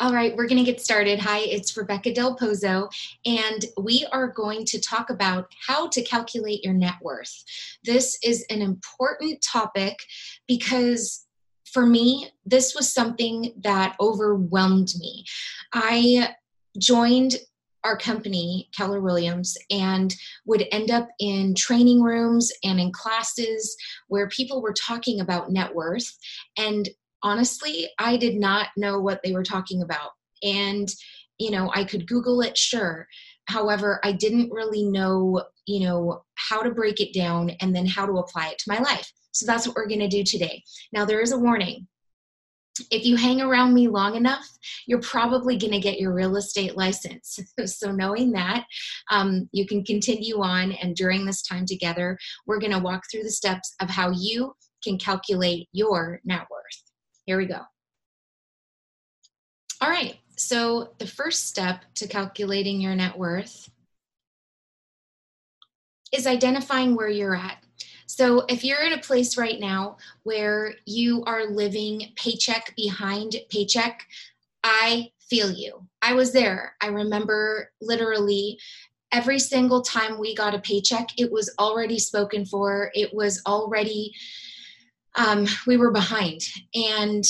All right, we're going to get started. Hi, it's Rebecca Del Pozo, and we are going to talk about how to calculate your net worth. This is an important topic because for me, this was something that overwhelmed me. I joined our company, Keller Williams, and would end up in training rooms and in classes where people were talking about net worth. And honestly, I did not know what they were talking about. And, you know, I could Google it, sure. However, I didn't really know, you know, how to break it down and then how to apply it to my life. So that's what we're going to do today. Now, there is a warning. If you hang around me long enough, you're probably going to get your real estate license. so, knowing that, um, you can continue on. And during this time together, we're going to walk through the steps of how you can calculate your net worth. Here we go. All right, so the first step to calculating your net worth is identifying where you're at. So if you're in a place right now where you are living paycheck behind paycheck, I feel you. I was there. I remember literally every single time we got a paycheck, it was already spoken for, it was already um, we were behind and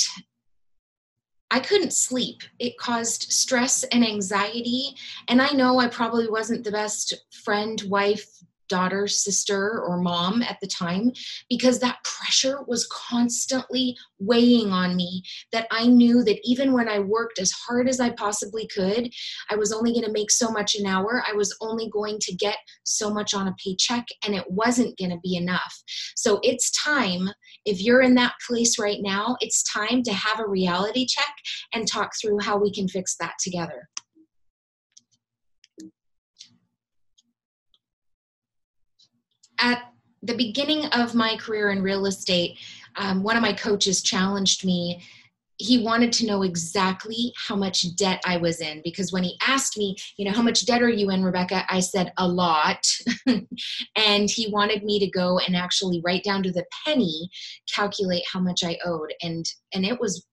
I couldn't sleep. It caused stress and anxiety. And I know I probably wasn't the best friend, wife, daughter, sister, or mom at the time because that pressure was constantly weighing on me. That I knew that even when I worked as hard as I possibly could, I was only going to make so much an hour. I was only going to get so much on a paycheck, and it wasn't going to be enough. So it's time, if you're in that place right now, it's time to have a reality check and talk through how we can fix that together. At the beginning of my career in real estate, um, one of my coaches challenged me. He wanted to know exactly how much debt I was in because when he asked me, you know, how much debt are you in, Rebecca? I said a lot. and he wanted me to go and actually write down to the penny, calculate how much I owed. And and it was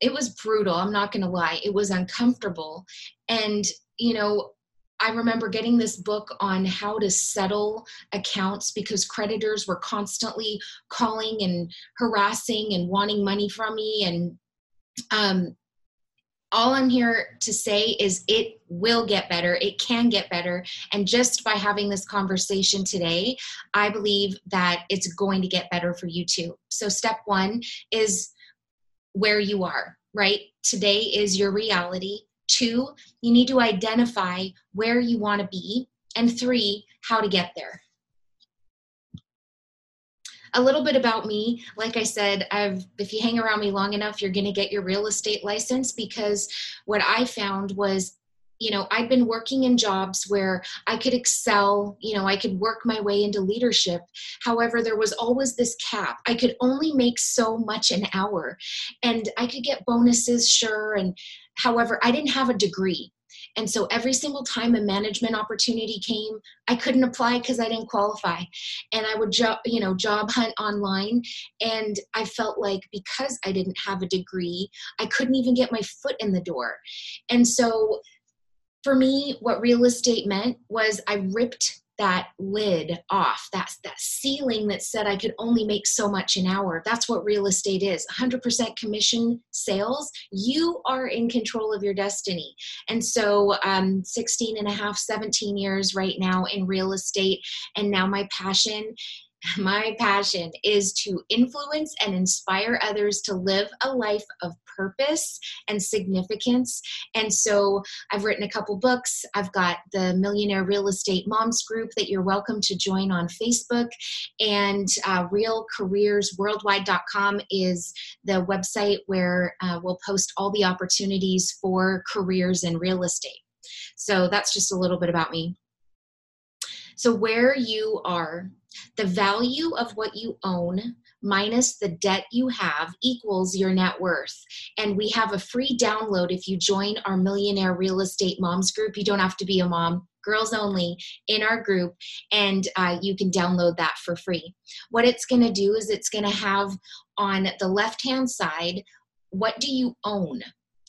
it was brutal. I'm not going to lie. It was uncomfortable. And you know, I remember getting this book on how to settle accounts because creditors were constantly calling and harassing and wanting money from me. And um, all I'm here to say is it will get better. It can get better. And just by having this conversation today, I believe that it's going to get better for you too. So, step one is where you are, right? Today is your reality. Two, you need to identify where you want to be. And three, how to get there. A little bit about me. Like I said, I've if you hang around me long enough, you're going to get your real estate license because what I found was you know i'd been working in jobs where i could excel you know i could work my way into leadership however there was always this cap i could only make so much an hour and i could get bonuses sure and However, I didn't have a degree. And so every single time a management opportunity came, I couldn't apply because I didn't qualify. And I would job, you know, job hunt online. And I felt like because I didn't have a degree, I couldn't even get my foot in the door. And so for me, what real estate meant was I ripped that lid off that that ceiling that said i could only make so much an hour. That's what real estate is 100% commission sales. You are in control of your destiny. And so um, 16 and a half 17 years right now in real estate and now my passion my passion is to influence and inspire others to live a life of purpose and significance. And so I've written a couple books. I've got the Millionaire Real Estate Moms group that you're welcome to join on Facebook. And uh, realcareersworldwide.com is the website where uh, we'll post all the opportunities for careers in real estate. So that's just a little bit about me. So, where you are the value of what you own minus the debt you have equals your net worth. And we have a free download if you join our Millionaire Real Estate Moms group. You don't have to be a mom, girls only in our group, and uh, you can download that for free. What it's going to do is it's going to have on the left hand side, what do you own?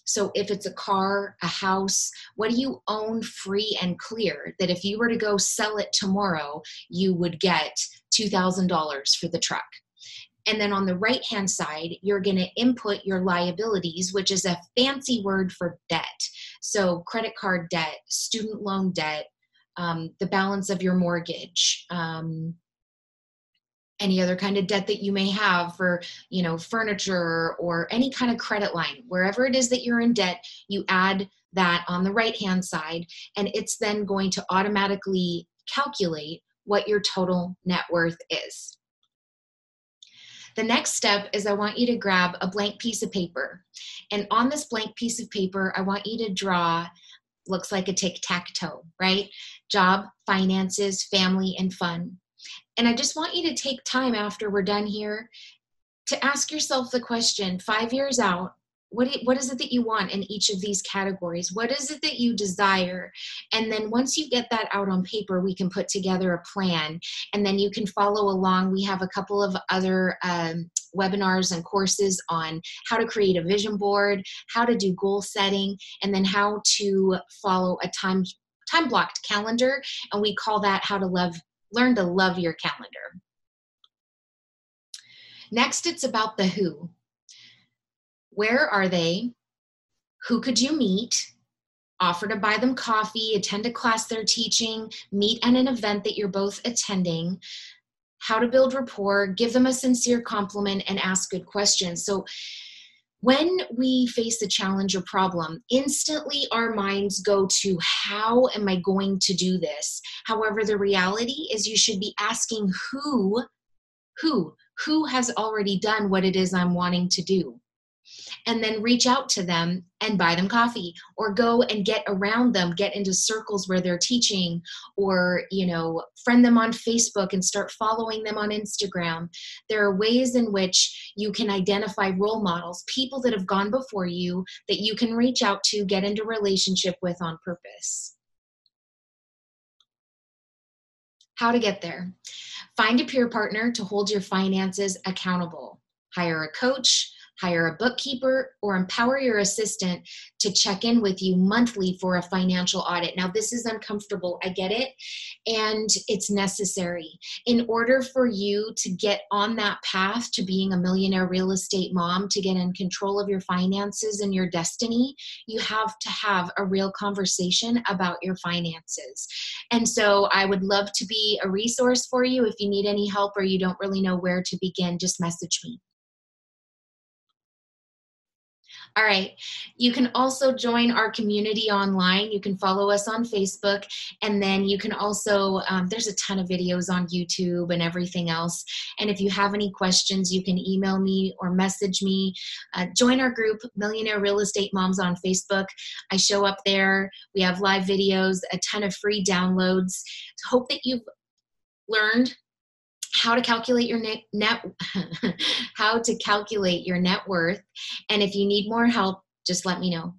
So if it's a car, a house, what do you own free and clear that if you were to go sell it tomorrow, you would get $2,000 for the truck? And then on the right hand side, you're going to input your liabilities, which is a fancy word for debt. So, credit card debt, student loan debt, um, the balance of your mortgage, um, any other kind of debt that you may have for you know furniture or any kind of credit line wherever it is that you're in debt you add that on the right hand side and it's then going to automatically calculate what your total net worth is the next step is I want you to grab a blank piece of paper. And on this blank piece of paper, I want you to draw, looks like a tic tac toe, right? Job, finances, family, and fun. And I just want you to take time after we're done here to ask yourself the question five years out, what, what is it that you want in each of these categories? What is it that you desire? And then once you get that out on paper we can put together a plan. And then you can follow along. We have a couple of other um, webinars and courses on how to create a vision board how to do goal setting and then how to follow a time time blocked calendar. And we call that how to love learn to love your calendar next it's about the who where are they? Who could you meet? Offer to buy them coffee, attend a class they're teaching, meet at an event that you're both attending. How to build rapport, give them a sincere compliment, and ask good questions. So, when we face a challenge or problem, instantly our minds go to how am I going to do this? However, the reality is you should be asking who, who, who has already done what it is I'm wanting to do and then reach out to them and buy them coffee or go and get around them get into circles where they're teaching or you know friend them on facebook and start following them on instagram. There are ways in which you can identify role models people that have gone before you that you can reach out to get into relationship with on purpose. How to get there. Find a peer partner to hold your finances accountable. Hire a coach hire a bookkeeper, or empower your assistant to check in with you monthly for a financial audit. Now, this is uncomfortable, I get it, and it's necessary. In order for you to get on that path to being a millionaire real estate mom, to get in control of your finances and your destiny, you have to have a real conversation about your finances. And so, I would love to be a resource for you. If you need any help or you don't really know where to begin, just message me. All right. You can also join our community online. You can follow us on Facebook. And then you can also, um, there's a ton of videos on YouTube and everything else. And if you have any questions, you can email me or message me. Uh, join our group, Millionaire Real Estate Moms on Facebook. I show up there. We have live videos, a ton of free downloads. Hope that you've learned how to calculate your net, net how to calculate your net worth. And if you need more help just let me know